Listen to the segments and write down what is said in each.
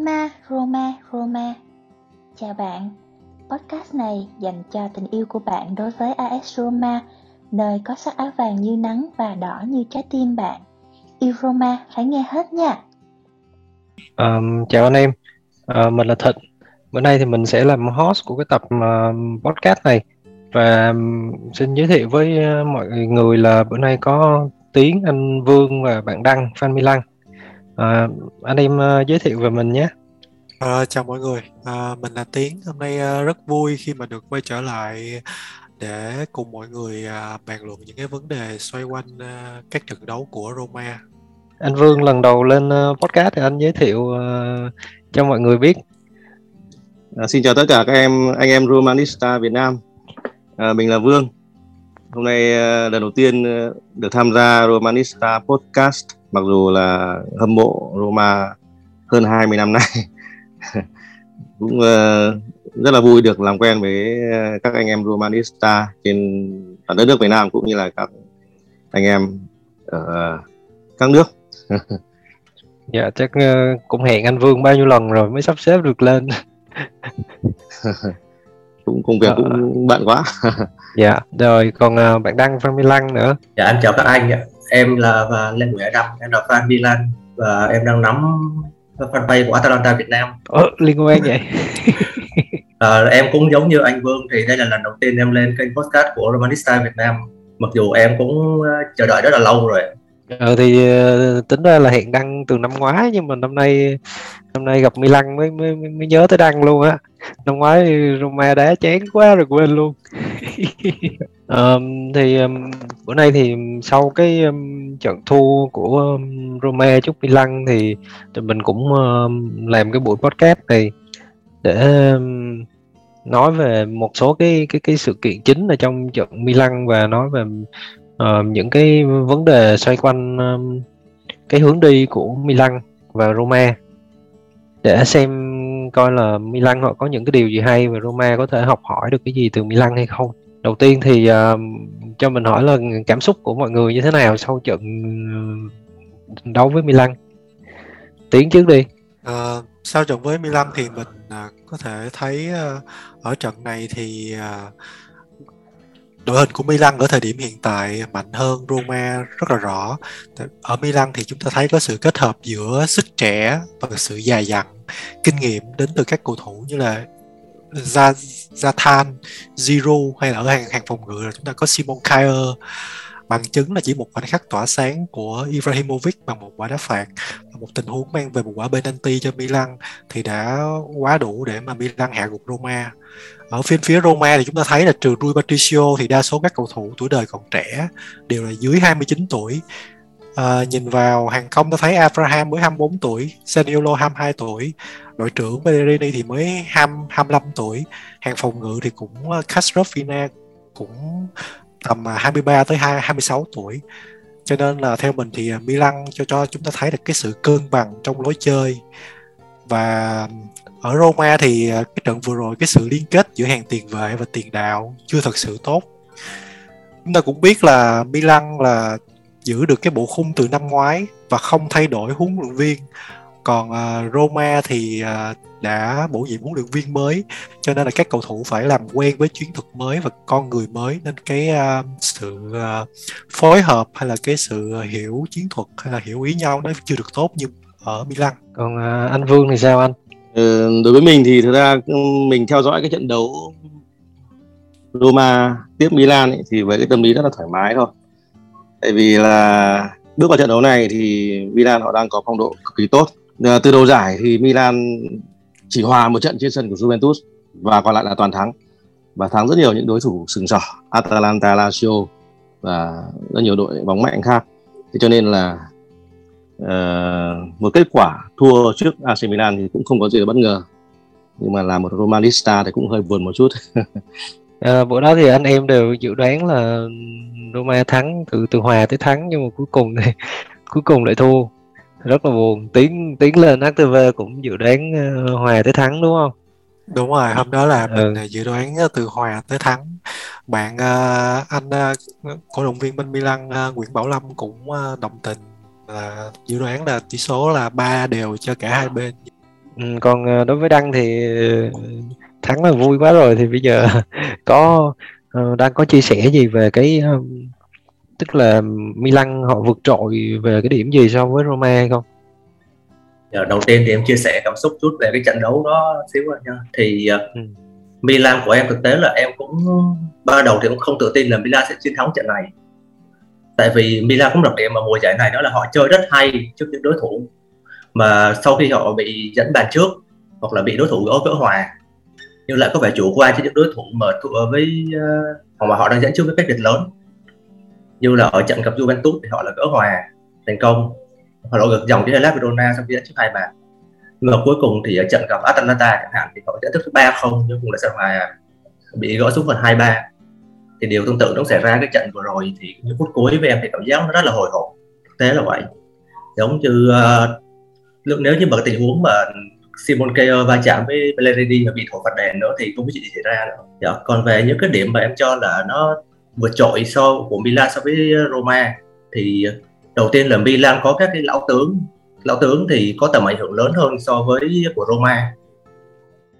Roma, Roma, Roma. Chào bạn. Podcast này dành cho tình yêu của bạn đối với AS Roma, nơi có sắc áo vàng như nắng và đỏ như trái tim bạn. Yêu Roma phải nghe hết nha. Um, chào anh em, uh, mình là Thịnh. Bữa nay thì mình sẽ làm host của cái tập uh, podcast này và um, xin giới thiệu với uh, mọi người là bữa nay có Tiến, anh Vương và bạn Đăng, Phan Milan. À, anh em uh, giới thiệu về mình nhé. À, chào mọi người, à, mình là Tiến. Hôm nay uh, rất vui khi mà được quay trở lại để cùng mọi người uh, bàn luận những cái vấn đề xoay quanh uh, các trận đấu của Roma. Anh Vương lần đầu lên uh, podcast thì anh giới thiệu uh, cho mọi người biết. À, xin chào tất cả các em anh em Romanista Việt Nam. À, mình là Vương. Hôm nay uh, lần đầu tiên uh, được tham gia Romanista podcast mặc dù là hâm mộ Roma hơn 20 năm nay cũng uh, rất là vui được làm quen với các anh em Romanista trên ở đất nước Việt Nam cũng như là các anh em ở các nước. Dạ chắc uh, cũng hẹn anh Vương bao nhiêu lần rồi mới sắp xếp được lên. Cũng công việc ờ. cũng bận quá. Dạ rồi còn uh, bạn đăng Phan Milan nữa. Dạ anh chào các anh ạ em là và Lê Nguyễn Đăng em là fan Milan và em đang nắm fanpage của Atalanta Việt Nam. Ồ, liên quan vậy? À, em cũng giống như anh Vương thì đây là lần đầu tiên em lên kênh podcast của Romanista Việt Nam. Mặc dù em cũng chờ đợi rất là lâu rồi. Ờ thì tính ra là hẹn đăng từ năm ngoái nhưng mà năm nay năm nay gặp Milan mới mới mới nhớ tới đăng luôn á. Năm ngoái Roma đá chán quá rồi quên luôn um, thì um, bữa nay thì sau cái um, trận thua của um, Roma trước Milan thì tụi mình cũng um, làm cái buổi podcast này để um, nói về một số cái cái cái sự kiện chính ở trong trận Milan và nói về uh, những cái vấn đề xoay quanh um, cái hướng đi của Milan và Roma để xem coi là Milan họ có những cái điều gì hay và Roma có thể học hỏi được cái gì từ Milan hay không. Đầu tiên thì uh, cho mình hỏi là cảm xúc của mọi người như thế nào sau trận ờ, đấu với Milan. Tiến trước đi. À, sau trận với Milan thì mình uh, có thể thấy uh, ở trận này thì uh, đội hình của Milan ở thời điểm hiện tại mạnh hơn Roma rất là rõ. Ở Milan thì chúng ta thấy có sự kết hợp giữa sức trẻ và sự dài dặn, kinh nghiệm đến từ các cầu thủ như là Zatan, Zero hay là ở hàng hàng phòng ngự là chúng ta có Simon Kjaer bằng chứng là chỉ một khoảnh khắc tỏa sáng của Ibrahimovic bằng một quả đá phạt một tình huống mang về một quả penalty cho Milan thì đã quá đủ để mà Milan hạ gục Roma. Ở phía phía Roma thì chúng ta thấy là trừ Rui Patricio thì đa số các cầu thủ tuổi đời còn trẻ đều là dưới 29 tuổi à, nhìn vào hàng không ta thấy Abraham mới 24 tuổi Saniolo 22 tuổi đội trưởng Pellegrini thì mới 20, 25 tuổi. Hàng phòng ngự thì cũng ờ, Casrofina cũng tầm ờ, 23 tới 26 tuổi. Cho nên là theo mình thì Milan cho cho chúng ta thấy được cái sự cân bằng trong lối chơi. Và ở Roma thì cái trận vừa rồi cái sự liên kết giữa hàng tiền vệ và tiền đạo chưa thật sự tốt. Chúng ta cũng biết là Milan là giữ được cái bộ khung từ năm ngoái và không thay đổi huấn luyện viên. Còn uh, Roma thì uh, đã bổ nhiệm huấn luyện viên mới cho nên là các cầu thủ phải làm quen với chiến thuật mới và con người mới. Nên cái uh, sự uh, phối hợp hay là cái sự hiểu chiến thuật hay là hiểu ý nhau nó chưa được tốt như ở Milan. Còn uh, anh Vương thì sao anh? Ừ, đối với mình thì thực ra mình theo dõi cái trận đấu Roma tiếp Milan ấy, thì với cái tâm lý rất là thoải mái thôi tại vì là bước vào trận đấu này thì Milan họ đang có phong độ cực kỳ tốt à, từ đầu giải thì Milan chỉ hòa một trận trên sân của Juventus và còn lại là toàn thắng và thắng rất nhiều những đối thủ sừng sỏ Atalanta, Lazio và rất nhiều đội bóng mạnh khác. Thế cho nên là uh, một kết quả thua trước AC Milan thì cũng không có gì là bất ngờ nhưng mà là một Romanista thì cũng hơi buồn một chút. à, bữa đó thì anh em đều dự đoán là Roma thắng từ từ hòa tới thắng nhưng mà cuối cùng thì cuối cùng lại thua. Rất là buồn. Tiến tiến lên HTV cũng dự đoán uh, hòa tới thắng đúng không? Đúng rồi hôm đó là mình ừ. dự đoán từ hòa tới thắng. Bạn uh, anh uh, cổ động viên bên Milan uh, Nguyễn Bảo Lâm cũng uh, đồng tình là dự đoán là tỷ số là ba đều cho cả hai bên. Ừ, còn ờ, đối với Đăng thì thắng là vui quá rồi thì bây giờ có uh, đang có chia sẻ gì về cái um, tức là Milan họ vượt trội về cái điểm gì so với Roma không? Giờ đầu tiên thì em chia sẻ cảm xúc chút về cái trận đấu đó xíu nha. Thì uh, ừ. Milan của em thực tế là em cũng ban đầu thì cũng không tự tin là Milan sẽ chiến thắng trận này. Tại vì Milan cũng đặc điểm mà mùa giải này đó là họ chơi rất hay trước những đối thủ mà sau khi họ bị dẫn bàn trước hoặc là bị đối thủ gỡ gỡ hòa nhưng lại có vẻ chủ quan trên những đối thủ mà với uh, hoặc mà họ đang dẫn trước với cách biệt lớn. Như là ở trận gặp Juventus thì họ là gỡ hòa thành công. Họ đã ngược dòng với Hellas Verona sau khi dẫn trước hai bàn. Nhưng mà cuối cùng thì ở trận gặp Atalanta chẳng hạn thì họ dẫn trước ba không nhưng cũng là sân hòa bị gỡ xuống phần hai ba. Thì điều tương tự nó xảy ra cái trận vừa rồi thì những phút cuối với em thì cảm giác nó rất là hồi hộp. Thế là vậy. Giống như uh, nếu như mà tình huống mà Simon Kjaer va chạm với Bellerini và bị thổi phạt đèn nữa thì không biết chuyện gì xảy ra nữa. Dạ. Còn về những cái điểm mà em cho là nó vượt trội so của Milan so với Roma thì đầu tiên là Milan có các cái lão tướng lão tướng thì có tầm ảnh hưởng lớn hơn so với của Roma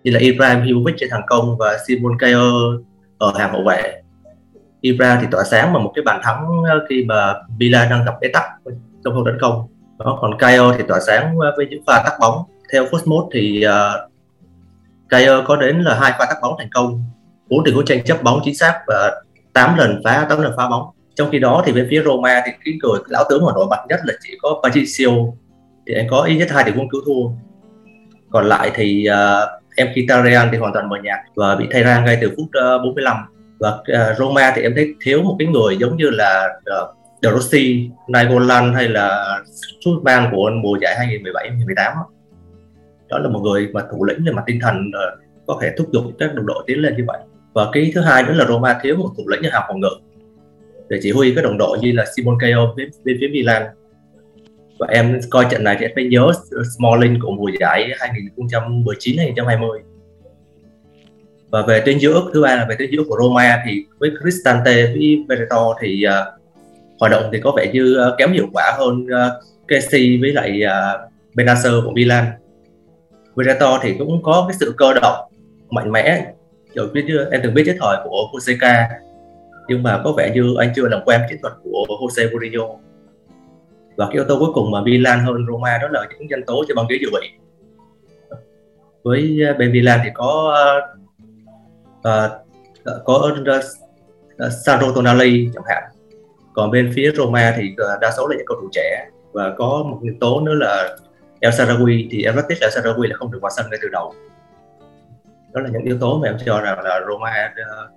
như là Ibrahimovic trên hàng công và Simon Kjaer ở hàng hậu vệ Ibra thì tỏa sáng bằng một cái bàn thắng khi mà Milan đang gặp bế tắc trong khâu tấn công đó, còn Kjaer thì tỏa sáng với những pha tắc bóng theo Cosmos thì uh, có đến là hai pha tắt bóng thành công. Bốn tình huống tranh chấp bóng chính xác và 8 lần phá 8 lần phá bóng. Trong khi đó thì bên phía Roma thì cái người lão tướng mà nổi bật nhất là chỉ có Patricio. Thì anh có ít nhất hai tình huống cứu thua. Còn lại thì à, uh, em Kitarian thì hoàn toàn mờ nhạt và bị thay ra ngay từ phút à, uh, 45 và uh, Roma thì em thấy thiếu một cái người giống như là uh, De Rossi, Nainggolan hay là Subban của mùa giải 2017-2018 đó là một người mà thủ lĩnh về mặt tinh thần ờ, có thể thúc giục các đồng đội tiến lên như vậy. Và cái thứ hai nữa là Roma thiếu một thủ lĩnh như hàng phòng ngự. Để chỉ huy các đồng đội như là Simon Kjaer bên, bên phía Milan. Và em coi trận này thì em phải nhớ Smalling của mùa giải 2019 2020 và về tuyến giữa thứ ba là về tuyến giữa của Roma thì với Cristante với Vereto thì uh, hoạt động thì có vẻ như uh, kém hiệu quả hơn uh, Casey với lại uh, Benacer của Milan. Vereto thì cũng có cái sự cơ động mạnh mẽ. Rồi biết chưa em từng biết cái thời của Joseca nhưng mà có vẻ như anh chưa làm quen chiến thuật của Jose Mourinho. Và cái yếu tố cuối cùng mà Milan hơn Roma đó là những nhân tố cho băng ghế dự bị. Với à, bên Milan thì có uh, có uh, Sandro Tonali chẳng hạn. Còn bên phía Roma thì đa số là những cầu thủ trẻ. Và có một nhân tố nữa là El Sarawi thì em rất tiếc là El Sarawi là không được vào sân ngay từ đầu. Đó là những yếu tố mà em cho rằng là Roma ờ,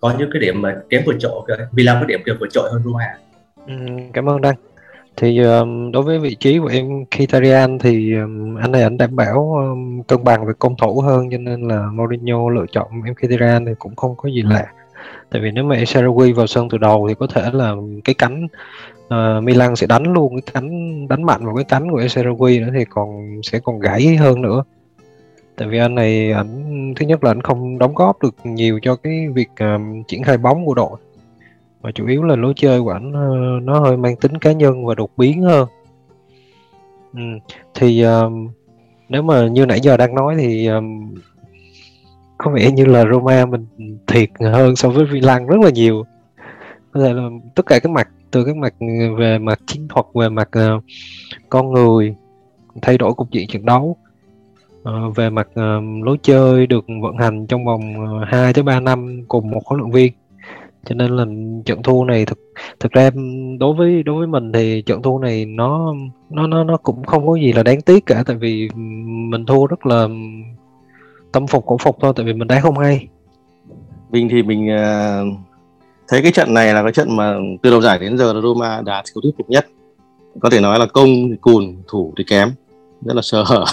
có những cái điểm mà kém vượt trội Milan có điểm kém vượt trội hơn Roma. Ừ, cảm ơn Đăng. Thì um, đối với vị trí của em Kitarian thì um, anh này anh đảm bảo um, cân bằng về công thủ hơn cho nên là Mourinho lựa chọn em Kitarian thì cũng không có gì lạ. Tại vì nếu mà Sarawi vào sân từ đầu thì có thể là cái cánh uh, Milan sẽ đánh luôn cái cánh đánh mạnh vào cái cánh của Sarawi nữa thì còn sẽ còn gãy hơn nữa. Tại vì anh này ảnh thứ nhất là anh không đóng góp được nhiều cho cái việc um, triển khai bóng của đội. Mà chủ yếu là lối chơi của ảnh uh, nó hơi mang tính cá nhân và đột biến hơn. Ừ. thì um, nếu mà như nãy giờ đang nói thì um, có vẻ như là Roma mình thiệt hơn so với Milan rất là nhiều. Có thể là tất cả các mặt từ các mặt ừ, về mặt chiến thuật về mặt uh, con người thay đổi cục diện trận đấu uh, về mặt uh, lối chơi được vận hành trong vòng uh, 2 tới 3 năm cùng một huấn luyện viên. Cho nên là trận thua này thực thực ra đối với đối với mình thì trận thua này nó nó nó nó cũng không có gì là đáng tiếc cả tại vì mình thua rất là tâm phục cổ phục thôi tại vì mình đá không hay. Mình thì mình uh, thấy cái trận này là cái trận mà từ đầu giải đến giờ là Roma đá thiếu thuyết phục nhất. Có thể nói là công thì cùn thủ thì kém. Rất là sơ hở.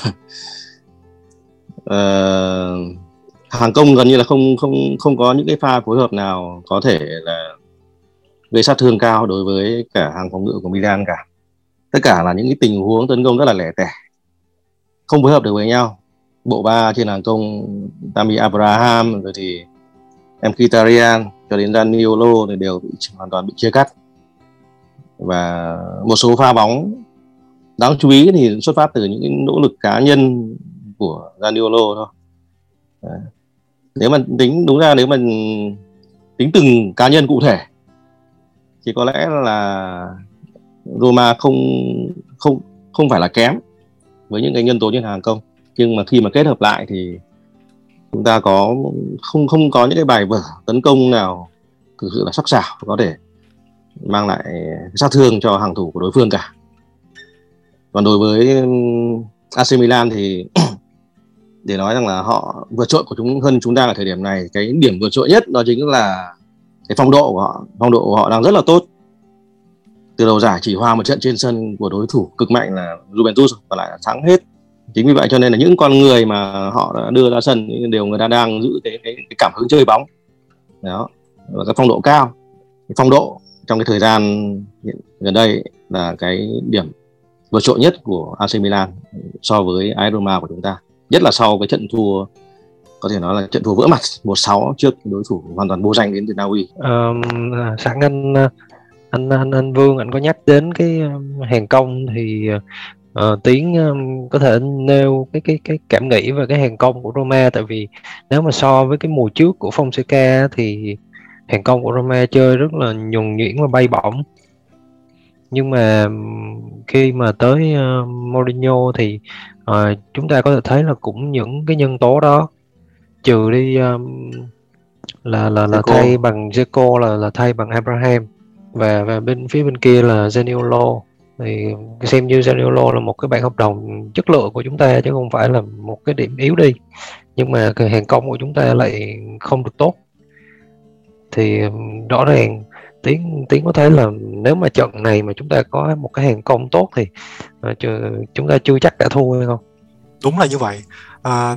Uh, hàng công gần như là không không không có những cái pha phối hợp nào có thể là gây sát thương cao đối với cả hàng phòng ngự của Milan cả. Tất cả là những cái tình huống tấn công rất là lẻ tẻ. Không phối hợp được với nhau. Bộ ba trên hàng công Tammy Abraham rồi thì Mkhitaryan cho đến Daniolo thì đều bị hoàn toàn, bị chia cắt. Và một số pha bóng đáng chú ý thì xuất phát từ những nỗ lực cá nhân của Daniolo thôi. Đấy. nếu mà tính, đúng ra nếu mà tính từng cá nhân cụ thể thì có lẽ là Roma không không không phải là kém với những cái nhân tố như hàng công nhưng mà khi mà kết hợp lại thì chúng ta có không không có những cái bài vở tấn công nào thực sự là sắc sảo có thể mang lại sát thương cho hàng thủ của đối phương cả. Còn đối với AC Milan thì để nói rằng là họ vượt trội của chúng, hơn chúng ta ở thời điểm này, cái điểm vượt trội nhất đó chính là cái phong độ của họ. Phong độ của họ đang rất là tốt. Từ đầu giải chỉ hòa một trận trên sân của đối thủ cực mạnh là Juventus và lại là thắng hết chính vì vậy cho nên là những con người mà họ đã đưa ra sân đều người ta đang giữ cái, cái, cái cảm hứng chơi bóng. Đó và cái phong độ cao. Cái phong độ trong cái thời gian gần đây là cái điểm vượt trội nhất của AC Milan so với AS Roma của chúng ta. Nhất là sau cái trận thua có thể nói là trận thua vỡ mặt 1-6 trước đối thủ hoàn toàn vô danh đến từ Na Uy. Um, sáng anh à, anh anh anh Vương anh có nhắc đến cái à, hàng công thì uh, tiến um, có thể nêu cái cái cái cảm nghĩ về cái hàng công của Roma tại vì nếu mà so với cái mùa trước của Fonseca thì hàng công của Roma chơi rất là nhuần nhuyễn và bay bổng. Nhưng mà khi mà tới uh, Mourinho thì uh, chúng ta có thể thấy là cũng những cái nhân tố đó trừ đi um, là là là thay bằng Zeko là là thay bằng Abraham và và bên phía bên kia là Zaniolo thì xem như Zaniolo là một cái bản hợp đồng chất lượng của chúng ta chứ không phải là một cái điểm yếu đi. Nhưng mà cái hàng công của chúng ta lại không được tốt. Thì rõ ràng tiến tiến có thấy là nếu mà trận này mà chúng ta có một cái hàng công tốt thì ờ, chúng ta chưa chắc đã thua hay không? Đúng là như vậy. À,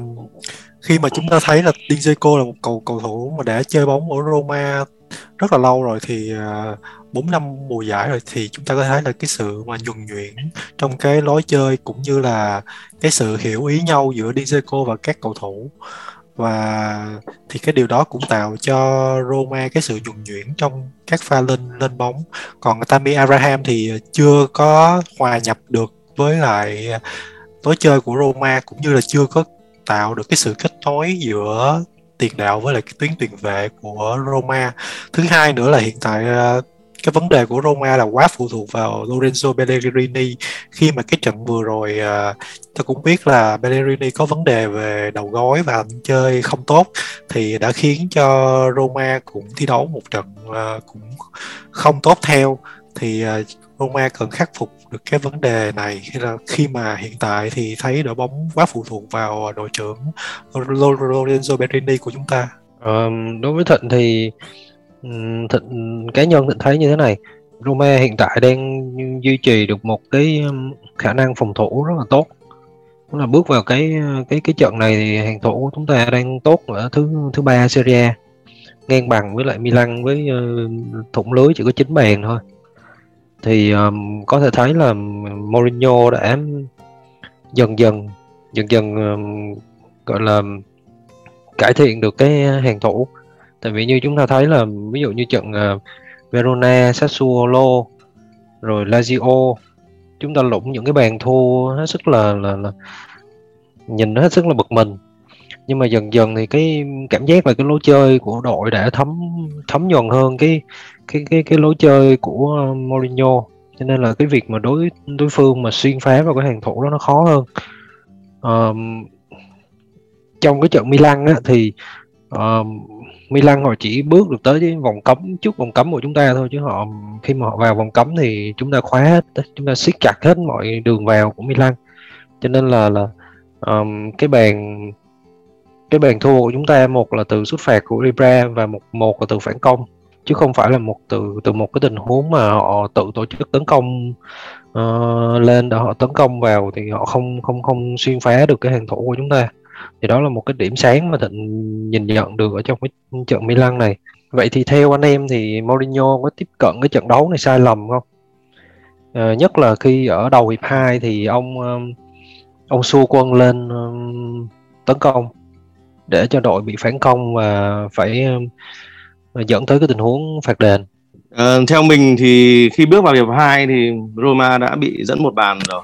khi mà chúng ta thấy là Dzeko là một cầu cầu thủ mà đã chơi bóng ở Roma rất là lâu rồi thì à, bốn năm mùa giải rồi thì chúng ta có thấy là cái sự mà nhuần nhuyễn trong cái lối chơi cũng như là cái sự hiểu ý nhau giữa Dzeko và các cầu thủ. Và thì cái điều đó cũng tạo cho Roma cái sự nhuần nhuyễn trong các pha lên lên bóng. Còn Tammy Abraham thì chưa có hòa nhập được với lại lối chơi của Roma cũng như là chưa có tạo được cái sự kết nối giữa tiền đạo với lại cái tuyến tiền vệ của Roma. Thứ hai nữa là hiện tại ờ, cái vấn đề của Roma là quá phụ thuộc vào Lorenzo Pellegrini. Khi mà cái trận vừa rồi uh, cũng biết là Pellegrini có vấn đề về đầu gối và chơi không tốt thì đã khiến cho Roma cũng thi đấu một trận uh, cũng không tốt theo. Thì uh, Roma cần khắc phục được cái vấn đề này. Khi là khi mà hiện tại thì thấy đội bóng quá phụ thuộc vào đội trưởng Lorenzo Pellegrini của chúng ta. À, đối với Thịnh thì Thịnh cá nhân Thịnh thấy như thế này. Roma hiện tại đang duy trì được một cái khả năng phòng thủ rất là tốt. Tức là bước vào cái cái cái trận này thì hàng thủ của chúng ta đang tốt ở thứ thứ ba Serie A. Ngang bằng với lại Milan với uh, thủng lưới chỉ có 9 bàn thôi thì um, có thể thấy là Mourinho đã dần dần dần dần um, gọi là cải thiện được cái hàng thủ. Tại vì như chúng ta thấy là ví dụ như trận uh, Verona, Sassuolo rồi Lazio chúng ta lũng những cái bàn thua hết sức là là, là nhìn nó hết sức là bực mình nhưng mà dần dần thì cái cảm giác về cái lối chơi của đội đã thấm thấm nhuần hơn cái cái cái cái lối chơi của um, Mourinho. Cho nên là cái việc mà đối đối phương mà xuyên phá vào cái hàng thủ đó nó khó hơn. Um, trong cái trận Milan á, thì um, Milan họ chỉ bước được tới cái vòng cấm trước vòng cấm của chúng ta thôi chứ họ khi mà họ vào vòng cấm thì chúng ta khóa hết chúng ta siết chặt hết mọi đường vào của Milan. Cho nên là là um, cái bàn cái bàn thua của chúng ta một là từ xuất phạt của Ibra và một một là từ phản công. Chứ không phải là một từ từ một cái tình huống mà họ tự tổ chức tấn công uh, lên để họ tấn công vào thì họ không không không xuyên phá được cái hàng thủ của chúng ta. Thì đó là một cái điểm sáng mà thịnh nhìn nhận được ở trong cái trận Milan này. Vậy thì theo anh em thì Mourinho có tiếp cận cái trận đấu này sai lầm không? Uh, nhất là khi ở đầu hiệp 2 thì ông ờ, ông xua quân lên tấn công để cho đội bị phản công và phải ờ, dẫn tới cái tình huống phạt đền. À, theo mình thì khi bước vào hiệp 2 thì Roma đã bị dẫn một bàn rồi.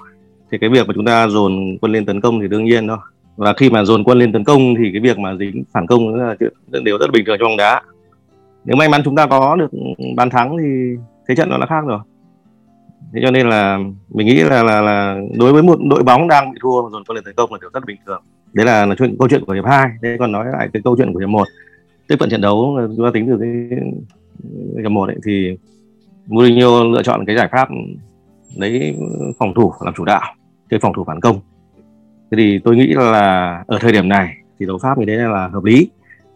Thì cái việc mà chúng ta dồn quân lên tấn công thì đương nhiên thôi. Và khi mà dồn quân lên tấn công thì cái việc mà dính phản công là chuyện đều rất bình thường trong bóng đá. Nếu may mắn chúng ta có được bàn thắng thì thế trận nó là khác rồi. Thế cho nên là mình nghĩ là là, là đối với một đội bóng đang bị thua dồn quân lên tấn công là điều rất bình thường đấy là, là chuyện câu chuyện của hiệp hai. Thế còn nói lại cái câu chuyện của hiệp một. Tiếp cận trận đấu chúng ta tính từ cái hiệp một ấy, thì Mourinho lựa chọn cái giải pháp lấy phòng thủ làm chủ đạo cái phòng thủ phản công. Thế thì tôi nghĩ là ở thời điểm này thì đấu pháp như thế là hợp lý.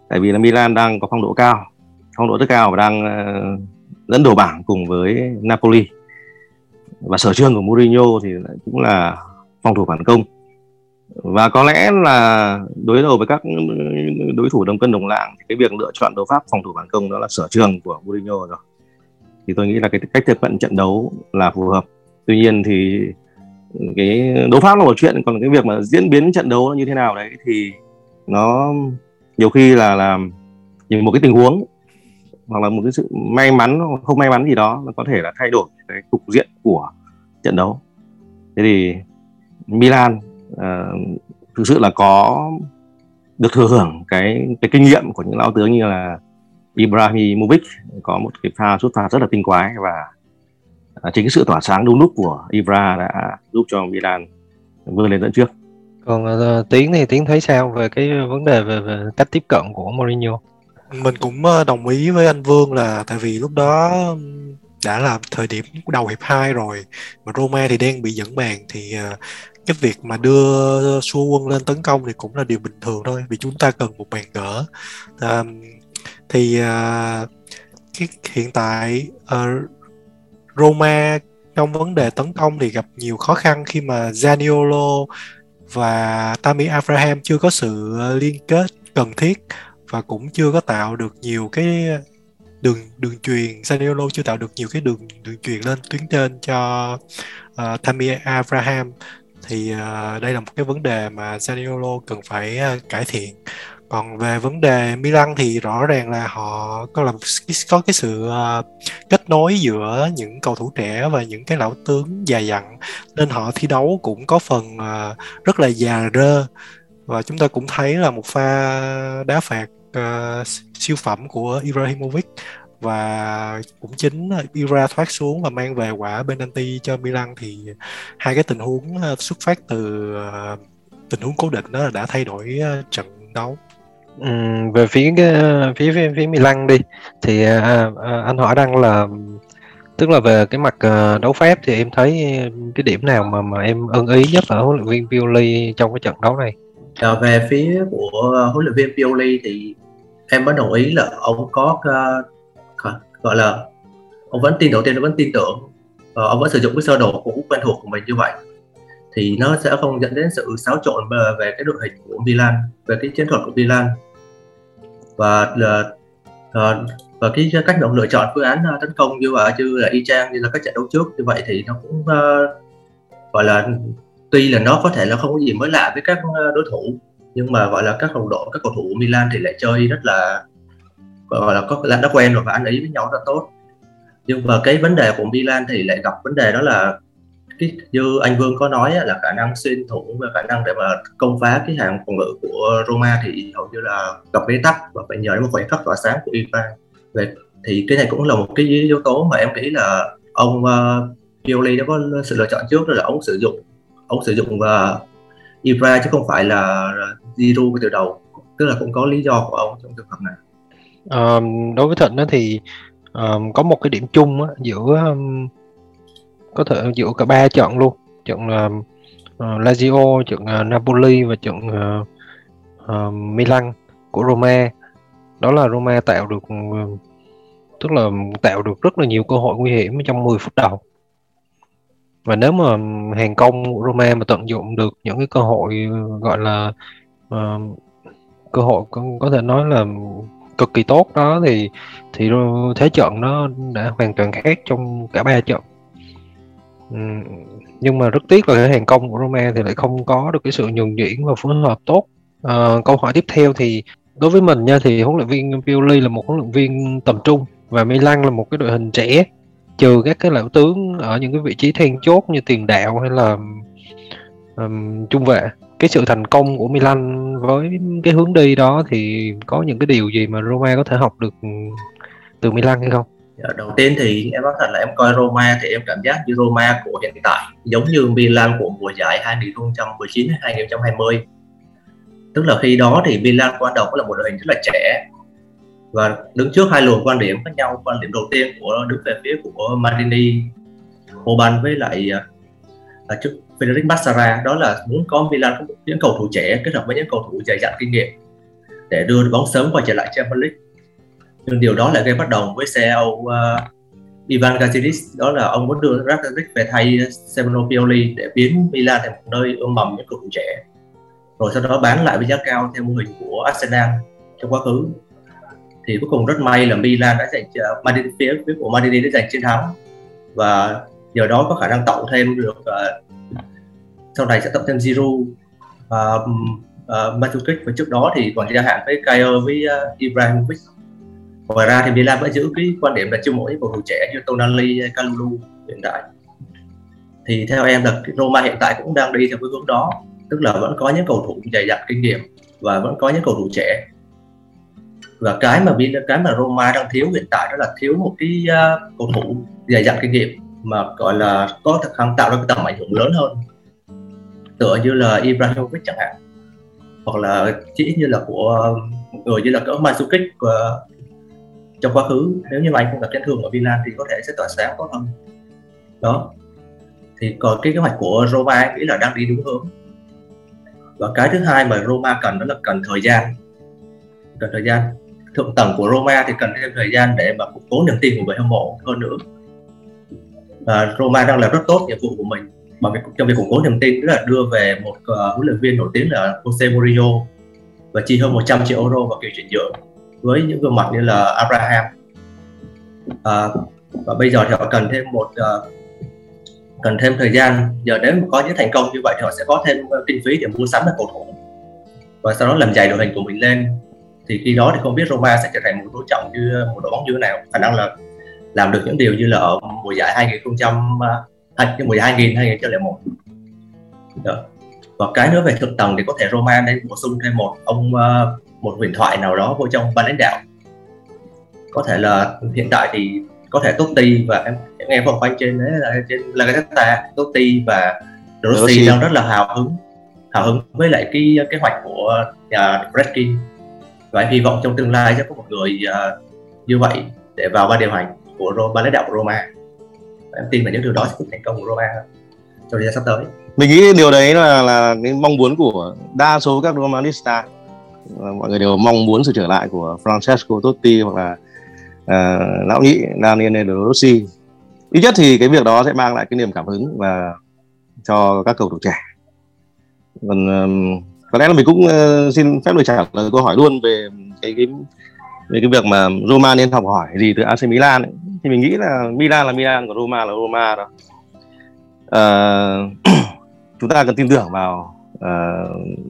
Tại vì là Milan đang có phong độ cao phong độ rất cao và đang ờ, dẫn đầu bảng cùng với Napoli. Và sở trường của Mourinho thì cũng là phòng thủ phản công và có lẽ là đối đầu với các đối thủ đồng cân đồng lạng thì cái việc lựa chọn đấu pháp phòng thủ phản công đó là sở trường của Mourinho rồi. Thì tôi nghĩ là cái cách tiếp cận trận đấu là phù hợp. Tuy nhiên thì cái đấu pháp là một chuyện, còn cái việc mà diễn biến trận đấu như thế nào đấy thì nó nhiều khi là làm một cái tình huống hoặc là một cái sự may mắn không may mắn gì đó nó có thể là thay đổi cái cục diện của trận đấu. Thế thì Milan uh, thực sự là có được thừa hưởng cái cái kinh nghiệm của những lão tướng như là Ibrahimovic có một cái pha sút phạt rất là tinh quái và à, chính cái sự tỏa sáng đúng lúc của Ibra đã giúp cho Milan vươn lên dẫn trước. Còn uh, Tiến thì Tiến thấy sao về cái vấn đề về, về cách tiếp cận của Mourinho? Mình cũng ờ, đồng ý với anh Vương là tại vì lúc đó đã là thời điểm đầu hiệp 2 rồi mà Roma thì đang bị dẫn bàn thì uh, cái việc mà đưa xua quân lên tấn công thì cũng là điều bình thường thôi vì chúng ta cần một bàn gỡ. Uh, thì uh, cái hiện tại uh, Roma trong vấn đề tấn công thì gặp nhiều khó khăn khi mà Zaniolo và Tammy Abraham chưa có sự liên kết cần thiết và cũng chưa có tạo được nhiều cái đường đường truyền. Zaniolo chưa tạo được nhiều cái đường đường truyền lên tuyến trên cho uh, Tammy Abraham thì uh, đây là một cái vấn đề mà Zaniolo cần phải uh, cải thiện. Còn về vấn đề Milan thì rõ ràng là họ có làm có cái sự uh, kết nối giữa những cầu thủ trẻ và những cái lão tướng già dặn nên họ thi đấu cũng có phần uh, rất là già rơ. Và chúng ta cũng thấy là một pha đá phạt uh, siêu phẩm của Ibrahimovic và cũng chính Ira thoát xuống và mang về quả penalty cho Milan thì hai cái tình huống xuất phát từ tình huống cố định đó đã thay đổi trận đấu Ừm, về phía phía phía phía Milan đi thì à, à, anh hỏi đang là tức là về cái mặt đấu pháp thì em thấy cái điểm nào mà mà em ưng ý nhất ở huấn luyện viên Pioli trong cái trận đấu này? À, về phía của huấn luyện viên Pioli thì em vẫn đồng ý là ông có uh, gọi là ông vẫn tin đầu tiên là vẫn tin tưởng và ông vẫn sử dụng cái sơ đồ cũ quen thuộc của mình như vậy. Thì nó sẽ không dẫn đến sự xáo trộn về cái đội hình của Milan về cái chiến thuật của Milan. Và uh, và cái cách ông lựa chọn phương án uh, tấn công như vậy chứ là y chang như là các trận đấu trước như vậy thì nó cũng uh, gọi là tuy là nó có thể là không có gì mới lạ với các đối thủ nhưng mà gọi là các đồng đội các cầu thủ của Milan thì lại chơi rất là gọi là có là đã quen rồi và ăn ý với nhau rất tốt. Nhưng mà cái vấn đề của Milan thì lại gặp vấn đề đó là cái như anh Vương có nói là khả năng xuyên thủ và khả năng để mà công phá cái hàng phòng ngự của Roma thì hầu như là gặp bế tắc và phải nhờ đến một khoảnh khắc tỏa sáng của Ivan về thì cái này cũng là một cái yếu tố mà em nghĩ là ông uh, Pioli đã có sự lựa chọn trước đó là ông sử dụng ông sử dụng ờ, và uh, Ibra chứ không phải là Giroud từ đầu. Tức là cũng có lý do của ông trong trường hợp này um, đối với Thịnh đó thì um, có một cái điểm chung á, giữa um, có thể giữa cả ba trận luôn. Trận uh, uh, Lazio trận uh, Napoli và trận uh, uh, Milan của Roma. Đó là Roma tạo được uh, tức là tạo được rất là nhiều cơ hội nguy hiểm trong 10 phút đầu. Và nếu mà hàng công của Roma mà tận dụng được những cái cơ hội gọi là uh, cơ hội có, có thể nói là cực kỳ tốt đó thì thì thế trận nó đã hoàn toàn khác trong cả ba trận. Nhưng mà rất tiếc là cái hàng công của Roma thì lại không có được cái sự nhường nhuyễn và phối hợp tốt. À, câu hỏi tiếp theo thì đối với mình nha thì huấn luyện viên Pioli là một huấn luyện viên tầm trung và Milan là một cái đội hình trẻ. Trừ các cái lão tướng ở những cái vị trí then chốt như tiền đạo hay là um, trung vệ cái sự thành công của Milan với cái hướng đi đó thì có những cái điều gì mà Roma có thể học được từ Milan hay không? Dạ, đầu tiên thì em nói thật là em coi Roma thì em cảm giác như Roma của hiện tại giống như Milan của mùa giải 2019 2020 tức là khi đó thì Milan ban đầu cũng là một đội hình rất là trẻ và đứng trước hai luồng quan điểm khác nhau quan điểm đầu tiên của đứng về phía của Marini Oban với lại là trước Federic Massara đó là muốn có Milan có những cầu thủ trẻ kết hợp với những cầu thủ dày dặn kinh nghiệm để đưa bóng sớm quay trở lại Champions League. Nhưng điều đó lại gây bất đồng với CEO uh, ờ, Ivan Gazidis đó là ông muốn đưa Rakitic về thay Stefano Pioli để biến Milan thành một nơi ươm mầm những cầu thủ trẻ. Rồi sau đó bán lại với giá cao theo mô hình của Arsenal trong quá khứ. Thì cuối cùng rất may là Milan đã giành ờ, Madrid phía phía của Madrid đã giành chiến thắng. Và nhờ đó có khả năng tạo thêm được uh, sau này sẽ tập thêm Giroud và uh, Mandzukic và trước đó thì còn gia hạn với Kjaer với uh, Ibrahimovic. Ngoài ra thì Milan vẫn giữ cái quan điểm là chưa mỗi cầu thủ trẻ như Tonali, Kalulu hiện tại thì theo em là Roma hiện tại cũng đang đi theo cái hướng đó tức là vẫn có những cầu thủ dày dặn kinh nghiệm và vẫn có những cầu thủ trẻ. Và cái mà cái mà Roma đang thiếu hiện tại đó là thiếu một cái uh, cầu thủ dày dặn kinh nghiệm mà gọi là có khả năng tạo ra cái tầm ảnh hưởng lớn hơn tựa như là Ibrahimovic chẳng hạn. Hoặc là chỉ như là của, một người như là cỡ Mandzukic của ờ, trong quá khứ. Nếu như mà anh không gặp chấn thương ở Milan thì có thể sẽ tỏa sáng tốt hơn. Đó. Thì còn cái kế hoạch của Roma nghĩ là đang đi đúng hướng. Và cái thứ hai mà Roma cần đó là cần thời gian. Cần thời gian. Thượng tầng của Roma thì cần thêm thời gian để mà củng cố niềm tin của người hâm mộ hơn nữa. Và Roma đang làm rất tốt nhiệm vụ của mình bằng việc trong việc củng cố niềm tin tức là đưa về một uh, huấn luyện viên nổi tiếng là Jose Mourinho và chi hơn 100 triệu euro vào kiểu chuyển nhượng với những gương mặt như là Abraham. À, và bây giờ thì họ cần thêm một uh, cần thêm thời gian. Giờ nếu mà có những thành công như vậy thì họ sẽ có thêm ờ, kinh phí để mua sắm được cầu thủ. Và sau đó làm dày đội hình của mình lên. Thì khi đó thì không biết Roma sẽ trở thành một đối trọng như một đội bóng như thế nào. Khả năng là làm được những điều như là ở mùa giải 2000 mùa giải 2000 2001 Đó. và cái nữa về thượng tầng thì có thể Roma nên bổ sung thêm một ông uh, một huyền thoại nào đó vô trong ban lãnh đạo. Có thể là hiện tại thì có thể Totti và em nghe vòng quanh trên đấy là trên La Gazzetta Totti và Rossi đang rất là hào hứng hào hứng với lại cái kế hoạch của nhà Fredkin và em hy vọng trong tương lai sẽ có một người uh, như vậy để vào ban điều hành của ban lãnh đạo của Roma em tin là những điều đó sẽ thành công của Roma trong thời gian sắp tới. Mình nghĩ điều đấy là là cái mong muốn của đa số các Romanista. Mọi người đều mong muốn sự trở lại của Francesco Totti hoặc là uh, lão nhị Daniele De Rossi. Ít nhất thì cái việc đó sẽ mang lại cái niềm cảm hứng và cho các cầu thủ trẻ. Còn um, có lẽ là mình cũng uh, xin phép được trả lời câu hỏi luôn về cái cái về cái việc mà Roma nên học hỏi gì từ AC Milan ấy. thì mình nghĩ là Milan là Milan còn Roma là Roma đó à, chúng ta cần tin tưởng vào uh,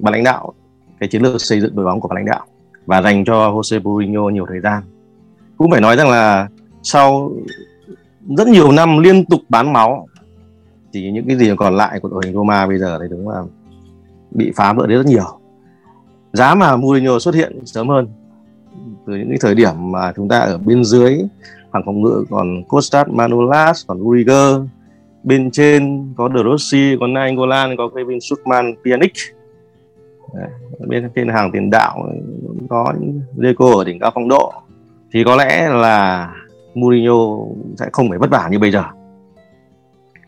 ban lãnh đạo cái chiến lược xây dựng đội bóng của ban lãnh đạo và dành cho Jose Mourinho nhiều thời gian cũng phải nói rằng là sau rất nhiều năm liên tục bán máu thì những cái gì còn lại của đội hình Roma bây giờ thì đúng là bị phá vỡ đi rất nhiều giá mà Mourinho xuất hiện sớm hơn từ những cái thời điểm mà chúng ta ở bên dưới, hàng phòng ngự còn Kostas Manolas, còn Rüdiger bên trên có De Rossi có Nainggolan, có Kevin Schumann Pjanic. Bên trên hàng tiền đạo có những Deco ở đỉnh cao phong độ. Thì có lẽ là Mourinho sẽ không phải vất vả như bây giờ.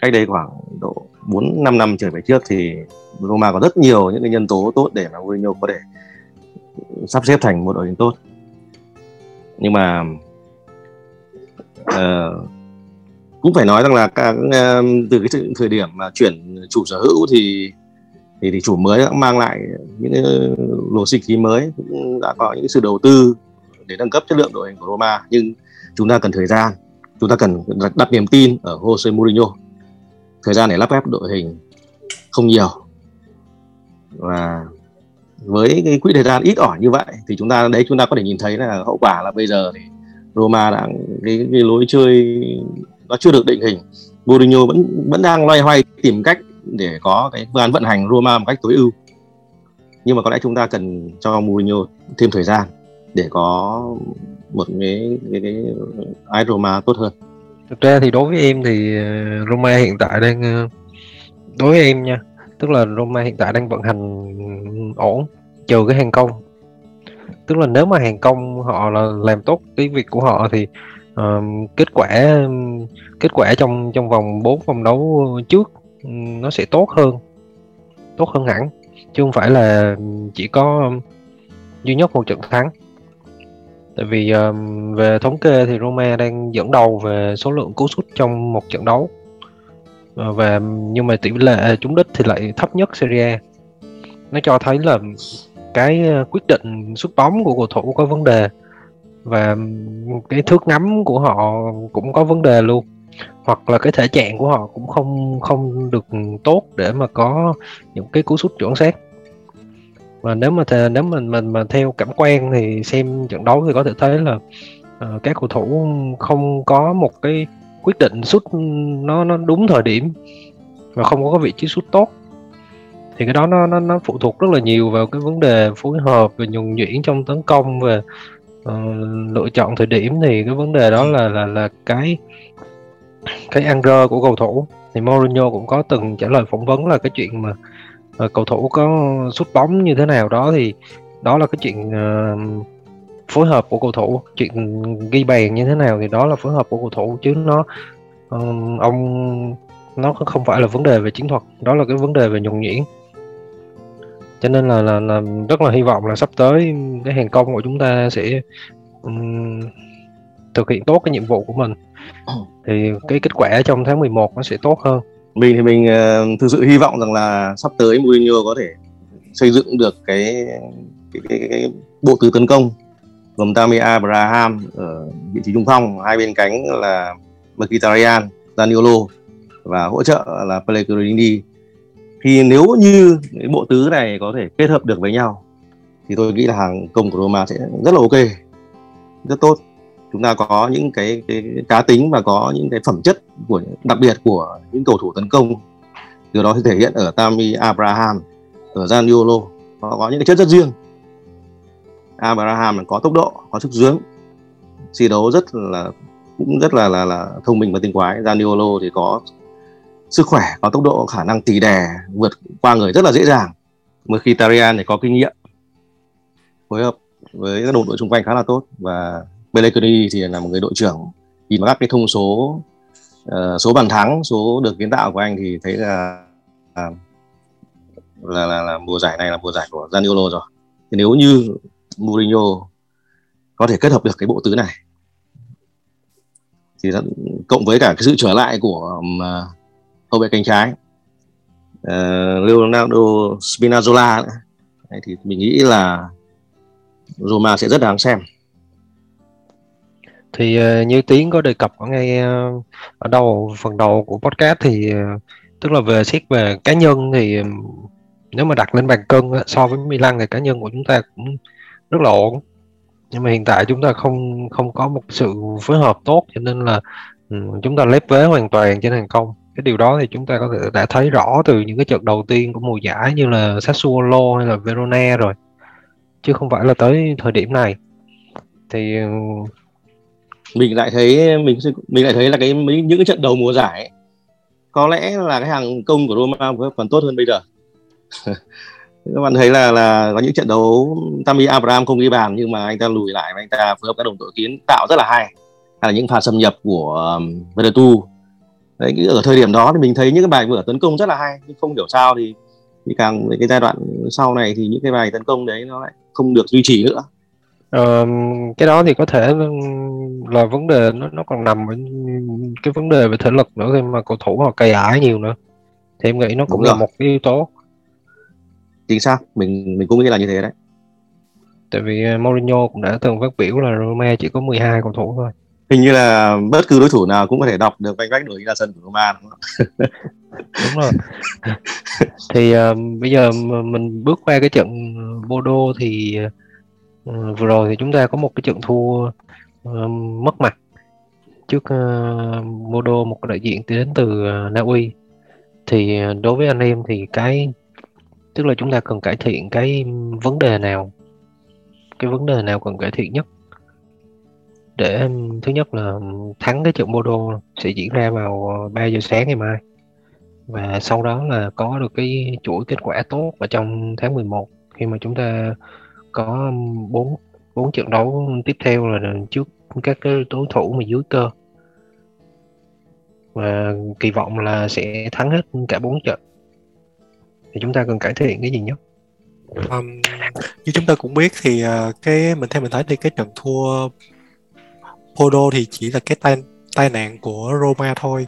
Cách đây khoảng độ 4 5 năm trở về trước thì Roma có rất nhiều những cái nhân tố tốt để mà Mourinho có thể sắp xếp thành một đội hình tốt nhưng mà uh, cũng phải nói rằng là các, uh, ờ, từ cái thời điểm mà chuyển chủ sở hữu thì thì, thì chủ mới đã mang lại những luồng sinh khí mới cũng đã có những sự đầu tư để nâng cấp chất lượng đội hình của Roma. Nhưng chúng ta cần thời gian chúng ta cần đặt niềm tin ở Jose Mourinho. Thời gian để lắp ghép đội hình không nhiều. Và với cái quỹ thời gian ít ỏi như vậy thì chúng ta đấy chúng ta có thể nhìn thấy là hậu quả là bây giờ thì Roma đã cái, cái lối chơi nó chưa được định hình. Mourinho vẫn vẫn đang loay hoay tìm cách để có cái phương án vận hành Roma một cách tối ưu. Nhưng mà có lẽ chúng ta cần cho Mourinho thêm thời gian để có một cái cái, cái cái Roma tốt hơn. Thực ra thì đối với em thì ờ, Roma hiện tại đang ờ, đối với em nha tức là Roma hiện tại đang vận hành ổn trừ cái hàng công tức là nếu mà hàng công họ là làm tốt cái việc của họ thì uh, kết quả kết quả trong trong vòng 4 vòng đấu trước nó sẽ tốt hơn tốt hơn hẳn. Chứ không phải là chỉ có duy nhất một trận thắng. Tại vì um, về thống kê thì Roma đang dẫn đầu về số lượng cú sút trong một trận đấu. Ờ, và nhưng mà tỷ lệ trúng đích thì lại thấp nhất Serie A nó cho thấy là cái ờ, quyết định sút bóng của cầu thủ có vấn đề và cái thước ngắm của họ cũng có vấn đề luôn. Hoặc là cái thể trạng của họ cũng không không được tốt để mà có những cái cú sút chuẩn xác. Và nếu mà nếu mình mình mà theo cảm quan thì xem trận đấu thì có thể thấy là uh, các cầu thủ không có một cái quyết định sút nó nó đúng thời điểm và không có cái vị trí sút tốt thì cái đó nó nó nó phụ thuộc rất là nhiều vào cái vấn đề phối hợp và nhuần nhuyễn trong tấn công và uh, lựa chọn thời điểm. Thì cái vấn đề đó là là là cái cái ăn rơ của cầu thủ. Thì Mourinho cũng có từng trả lời phỏng vấn là cái chuyện mà uh, cầu thủ có sút bóng như thế nào đó thì đó là cái chuyện uh, phối hợp của cầu thủ. Chuyện ghi bàn như thế nào thì đó là phối hợp của cầu thủ chứ nó uh, ông nó không phải là vấn đề về chiến thuật. Đó là cái vấn đề về nhuần nhuyễn cho nên là, là là rất là hy vọng là sắp tới cái hàng công của chúng ta sẽ um, thực hiện tốt cái nhiệm vụ của mình. Thì cái kết quả trong tháng 11 nó sẽ tốt hơn. Mình thì mình uh, thực sự hy vọng rằng là sắp tới Mourinho có thể xây dựng được cái cái, cái, cái bộ tứ tấn công gồm Tammy Abraham ở vị trí trung phong hai bên cánh là Mkhitaryan, Zaniolo và hỗ trợ là Pellegrini thì nếu như cái bộ tứ này có thể kết hợp được với nhau thì tôi nghĩ là hàng công của Roma sẽ rất là ok rất tốt. Chúng ta có những cái, cái, cá tính và có những cái phẩm chất của đặc biệt của những cầu thủ tấn công. Từ đó thể hiện ở Tammy Abraham ở Zaniolo nó có những cái chất rất riêng. Abraham có tốc độ có sức dướng. Thi đấu rất là cũng rất là là, là thông minh và tinh quái. Zaniolo thì có sức khỏe có tốc độ khả năng tỉ đè vượt qua người rất là dễ dàng. Mà khi Tarian thì có kinh nghiệm phối hợp với các đồng đội xung quanh khá là tốt. Và Pellegrini thì là một người đội trưởng nhìn vào các cái thông số uh, số bàn thắng số được kiến tạo của anh thì thấy là là, là là là mùa giải này là mùa giải của Zaniolo rồi. Thì nếu như Mourinho có thể kết hợp được cái bộ tứ này thì cộng với cả cái sự trở lại của um, hậu vệ cánh trái. Ờ, uh, Leonardo Spinazzola Đấy, thì mình nghĩ là Roma sẽ rất đáng xem. Thì uh, như tiến có đề cập ở ngay uh, ở đầu phần đầu của podcast thì uh, tức là về xét về cá nhân thì um, nếu mà đặt lên bàn cân so với Milan thì cá nhân của chúng ta cũng rất là ổn. Nhưng mà hiện tại chúng ta không không có một sự phối hợp tốt cho nên là um, chúng ta lép vế hoàn toàn trên hàng công cái điều đó thì chúng ta có thể đã thấy rõ từ những cái trận đầu tiên của mùa giải như là Sassuolo hay là Verona rồi. Chứ không phải là tới thời điểm này. Thì ừ, mình lại thấy mình mình lại thấy là cái những cái trận đầu mùa giải có lẽ là cái hàng công của Roma còn tốt hơn bây giờ. Các bạn thấy là là có những trận đấu Tammy Abraham không ghi bàn nhưng mà anh ta lùi lại và anh ta phối hợp các đồng đội kiến tạo rất là hay. Hay là những pha xâm nhập của um, đấy ở thời điểm đó thì mình thấy những cái bài vừa tấn công rất là hay nhưng không hiểu sao thì thì càng cái giai đoạn sau này thì những cái bài tấn công đấy nó lại không được duy trì nữa. Ờ, cái đó thì có thể là vấn đề nó nó còn nằm ở cái vấn đề về thể lực nữa khi mà cầu thủ họ cày ải nhiều nữa. Thì em nghĩ nó cũng Đúng là rồi. một cái yếu tố. Chính xác mình mình cũng nghĩ là như thế đấy. Tại vì ờ, Mourinho cũng đã từng phát biểu là Roma chỉ có 12 cầu thủ thôi hình như là bất cứ đối thủ nào cũng có thể đọc được vanh vách đội ra sân của Roma đúng không? đúng rồi. Thì uh, bây giờ mình bước qua cái trận ờ, Bodo thì uh, vừa rồi thì chúng ta có một cái trận thua uh, mất mặt trước uh, Bodo một đại diện đến từ uh, Na Uy. Thì uh, đối với anh em thì cái tức là chúng ta cần cải thiện cái vấn đề nào? Cái vấn đề nào cần cải thiện nhất? Để thứ nhất là thắng cái trận bodo sẽ diễn ra vào 3 giờ sáng ngày mai. Và sau đó là có được cái chuỗi kết quả tốt ở trong tháng 11 khi mà chúng ta có bốn bốn trận đấu tiếp theo là trước các cái đối thủ mà dưới cơ. Và kỳ vọng là sẽ thắng hết cả bốn trận. Thì chúng ta cần cải thiện cái gì nhất? Um, như chúng ta cũng biết thì uh, cái mình theo mình thấy thì cái trận thua Podo thì chỉ là cái tai tai nạn của Roma thôi.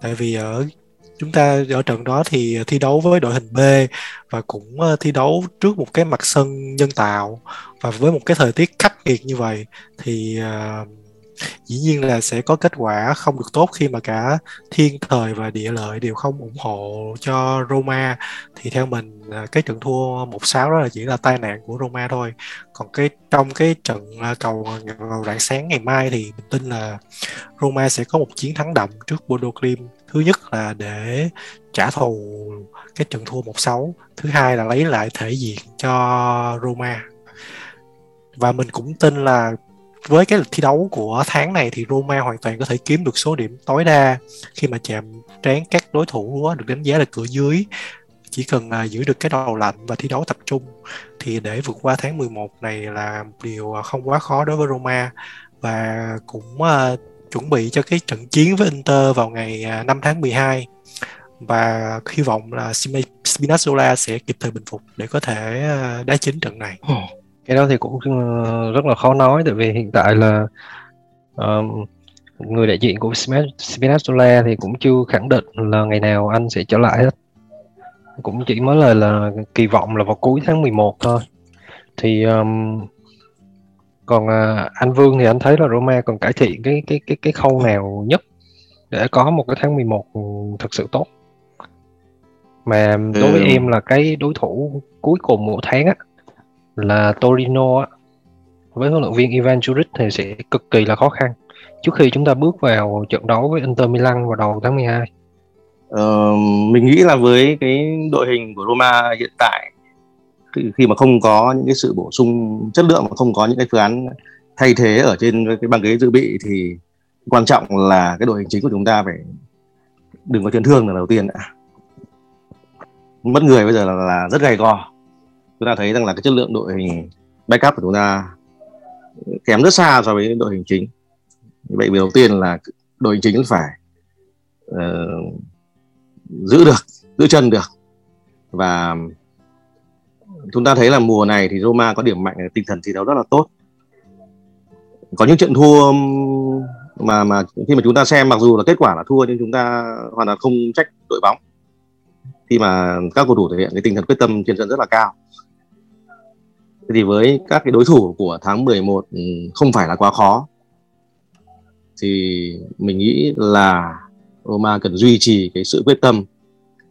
Tại vì ở chúng ta ở trận đó thì thi đấu với đội hình B và cũng ờ, thi đấu trước một cái mặt sân nhân tạo và với một cái thời tiết khắc nghiệt như vậy thì uh, dĩ nhiên là sẽ có kết quả không được tốt khi mà cả thiên thời và địa lợi đều không ủng hộ cho Roma thì theo mình cái trận thua 1-6 đó là chỉ là tai nạn của Roma thôi. Còn cái, trong cái trận à, cầu vào rạng sáng ngày mai thì mình tin là Roma sẽ có một chiến thắng đậm trước Bodo Glimt thứ nhất là để trả thù cái trận thua 1-6 thứ hai là lấy lại thể diện cho Roma. Và mình cũng tin là với cái lịch thi đấu của tháng này thì Roma hoàn toàn có thể kiếm được số điểm tối đa khi mà chạm trán các đối thủ được đánh giá là cửa dưới chỉ cần uh, giữ được cái đầu lạnh và thi đấu tập trung thì để vượt qua tháng 11 này là một điều à, không quá khó đối với Roma. Và cũng uh, chuẩn bị cho cái trận chiến với Inter vào ngày uh, 5 tháng 12 và hy vọng là Spinazzola sẽ kịp thời bình phục để có thể đá chính trận này. Cái đó thì cũng ờ, rất là khó nói tại vì hiện tại là um, người đại diện của Spinazzola thì cũng chưa khẳng định là ngày nào anh sẽ trở lại hết cũng chỉ mới là là kỳ vọng là vào cuối tháng 11 thôi thì um, còn uh, anh Vương thì anh thấy là Roma còn cải thiện cái cái cái cái khâu nào nhất để có một cái tháng 11 thực sự tốt mà đối với ừ. em là cái đối thủ cuối cùng của tháng á là Torino với huấn luyện viên Ivan Juric thì sẽ cực kỳ là khó khăn trước khi chúng ta bước vào trận đấu với Inter Milan vào đầu tháng 12 uh, mình nghĩ là với cái đội hình của Roma hiện tại khi mà không có những cái sự bổ sung chất lượng mà không có những cái phương án thay thế ở trên cái băng ghế dự bị thì quan trọng là cái đội hình chính của chúng ta phải đừng có chấn thương là đầu tiên đã. mất người bây giờ là, là rất gay go chúng ta thấy rằng là cái chất lượng đội hình backup của chúng ta kém rất xa so với đội hình chính vậy việc đầu tiên là đội hình chính phải uh, giữ được, giữ chân được. Và chúng ta thấy là mùa này thì Roma có điểm mạnh, tinh thần thi đấu rất là tốt. Có những trận thua mà mà khi mà chúng ta xem, mặc dù là kết quả là thua nhưng chúng ta hoàn toàn không trách đội bóng. Khi mà các cầu thủ thể hiện cái tinh thần quyết tâm trên sân rất là cao. Thì với các cái đối thủ của tháng 11 ừ, không phải là quá khó. Thì mình nghĩ là Roma cần duy trì cái sự quyết tâm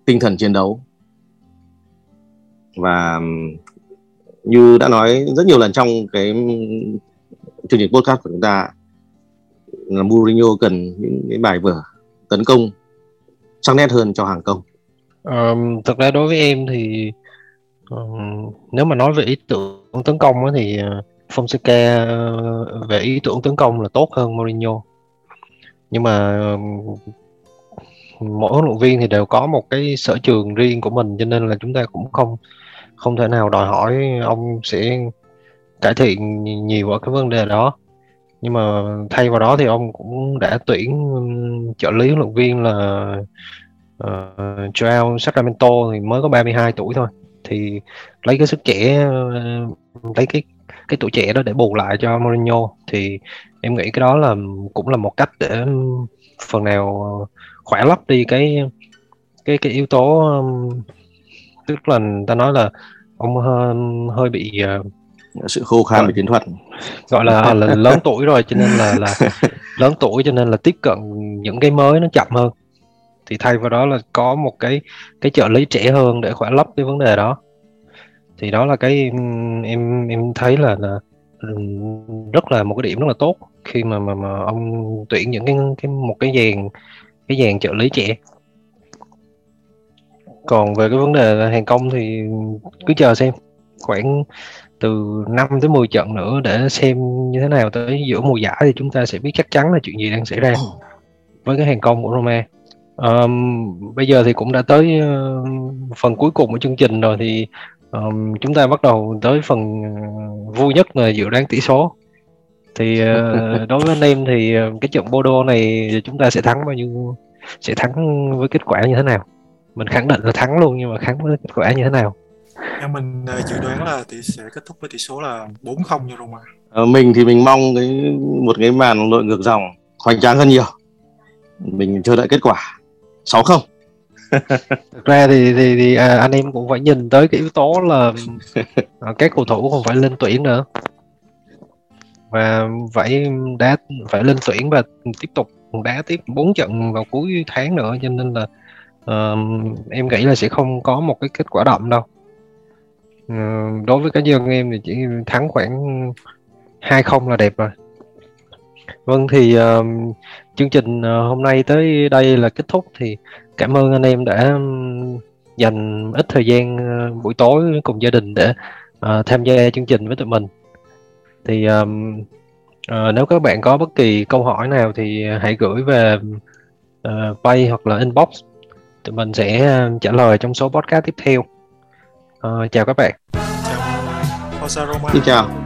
tinh thần chiến đấu và như đã nói rất nhiều lần trong cái chương trình podcast của chúng ta là Mourinho cần những cái bài vở tấn công sắc nét hơn cho hàng công. Um, thực ra đối với em thì um, nếu mà nói về ý tưởng tấn công thì ờ, Fonseca ờ, về ý tưởng tấn công là tốt hơn Mourinho nhưng mà mỗi huấn luyện viên thì đều có một cái sở trường riêng của mình cho nên là chúng ta cũng không không thể nào đòi hỏi ông sẽ cải thiện nhiều ở cái vấn đề đó. Nhưng mà thay vào đó thì ông cũng đã tuyển trợ lý huấn luyện viên là ờ, uh, Joao Sacramento thì mới có 32 tuổi thôi. Thì lấy cái sức trẻ lấy cái cái tuổi trẻ đó để bù lại cho Mourinho. Thì em nghĩ cái đó là cũng là một cách để phần nào khỏe lấp đi cái cái cái yếu tố tức là ta nói là ông hơi, hơi bị uh, sự khô khan về chiến thuật. gọi là, là lớn tuổi rồi cho nên là là lớn tuổi cho nên là tiếp cận những cái mới nó chậm hơn. Thì thay vào đó là có một cái cái trợ lý trẻ hơn để khỏe lấp cái vấn đề đó. Thì đó là cái em em thấy là, là rất là một cái điểm rất là tốt khi mà mà, mà ông tuyển những cái cái một cái dàn cái dàn trợ lý trẻ còn về cái vấn đề hàng công thì cứ chờ xem khoảng từ 5 tới 10 trận nữa để xem như thế nào tới giữa mùa giải thì chúng ta sẽ biết chắc chắn là chuyện gì đang xảy ra với cái hàng công của Roma. Um, bây giờ thì cũng đã tới uh, phần cuối cùng của chương trình rồi thì um, chúng ta bắt đầu tới phần ờ, vui nhất là dự đoán tỷ số. Thì uh, đối với anh em thì cái trận Bodo này chúng ta sẽ thắng bao nhiêu sẽ thắng với kết quả như thế nào? Mình khẳng định là thắng luôn nhưng mà thắng với kết quả như thế nào? Em mình uh, dự đoán là tỷ sẽ kết thúc với tỷ số là 4-0 cho Roma. Ờ, mình thì mình mong cái một cái màn lội ngược dòng hoành tráng hơn nhiều. Mình chờ đợi kết quả 6-0. Thực ra thì thì, thì à, anh em cũng phải nhìn tới cái yếu tố là à, các cầu thủ còn phải lên tuyển nữa và phải đá phải lên tuyển và tiếp tục đá tiếp 4 trận vào cuối tháng nữa cho nên là uh, em nghĩ là sẽ không có một cái kết quả đậm đâu. Uh, đối với cá nhân em thì chỉ thắng khoảng hai không là đẹp rồi. Vâng thì uh, chương trình ờ, hôm nay tới đây là kết thúc thì cảm ơn anh em đã dành ít thời gian ờ, buổi tối cùng gia đình để uh, tham gia chương trình với tụi mình thì um, uh, nếu các bạn có bất kỳ câu hỏi nào thì hãy gửi về uh, pay hoặc là inbox tụi mình sẽ uh, trả lời trong số podcast tiếp theo uh, chào các bạn Chào. Xin chào.